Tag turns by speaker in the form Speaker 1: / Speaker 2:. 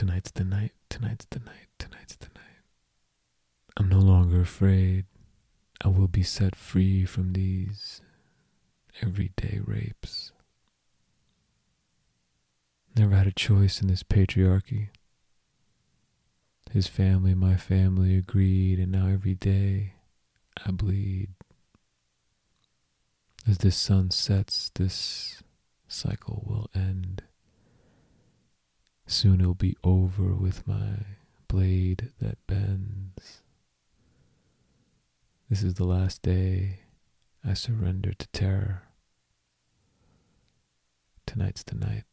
Speaker 1: Tonight's the night, tonight's the night, tonight's the night. I'm no longer afraid. I will be set free from these everyday rapes. Never had a choice in this patriarchy. His family, my family agreed, and now every day I bleed. As this sun sets, this cycle will end. Soon it'll be over with my blade that bends. This is the last day I surrender to terror. Tonight's the night.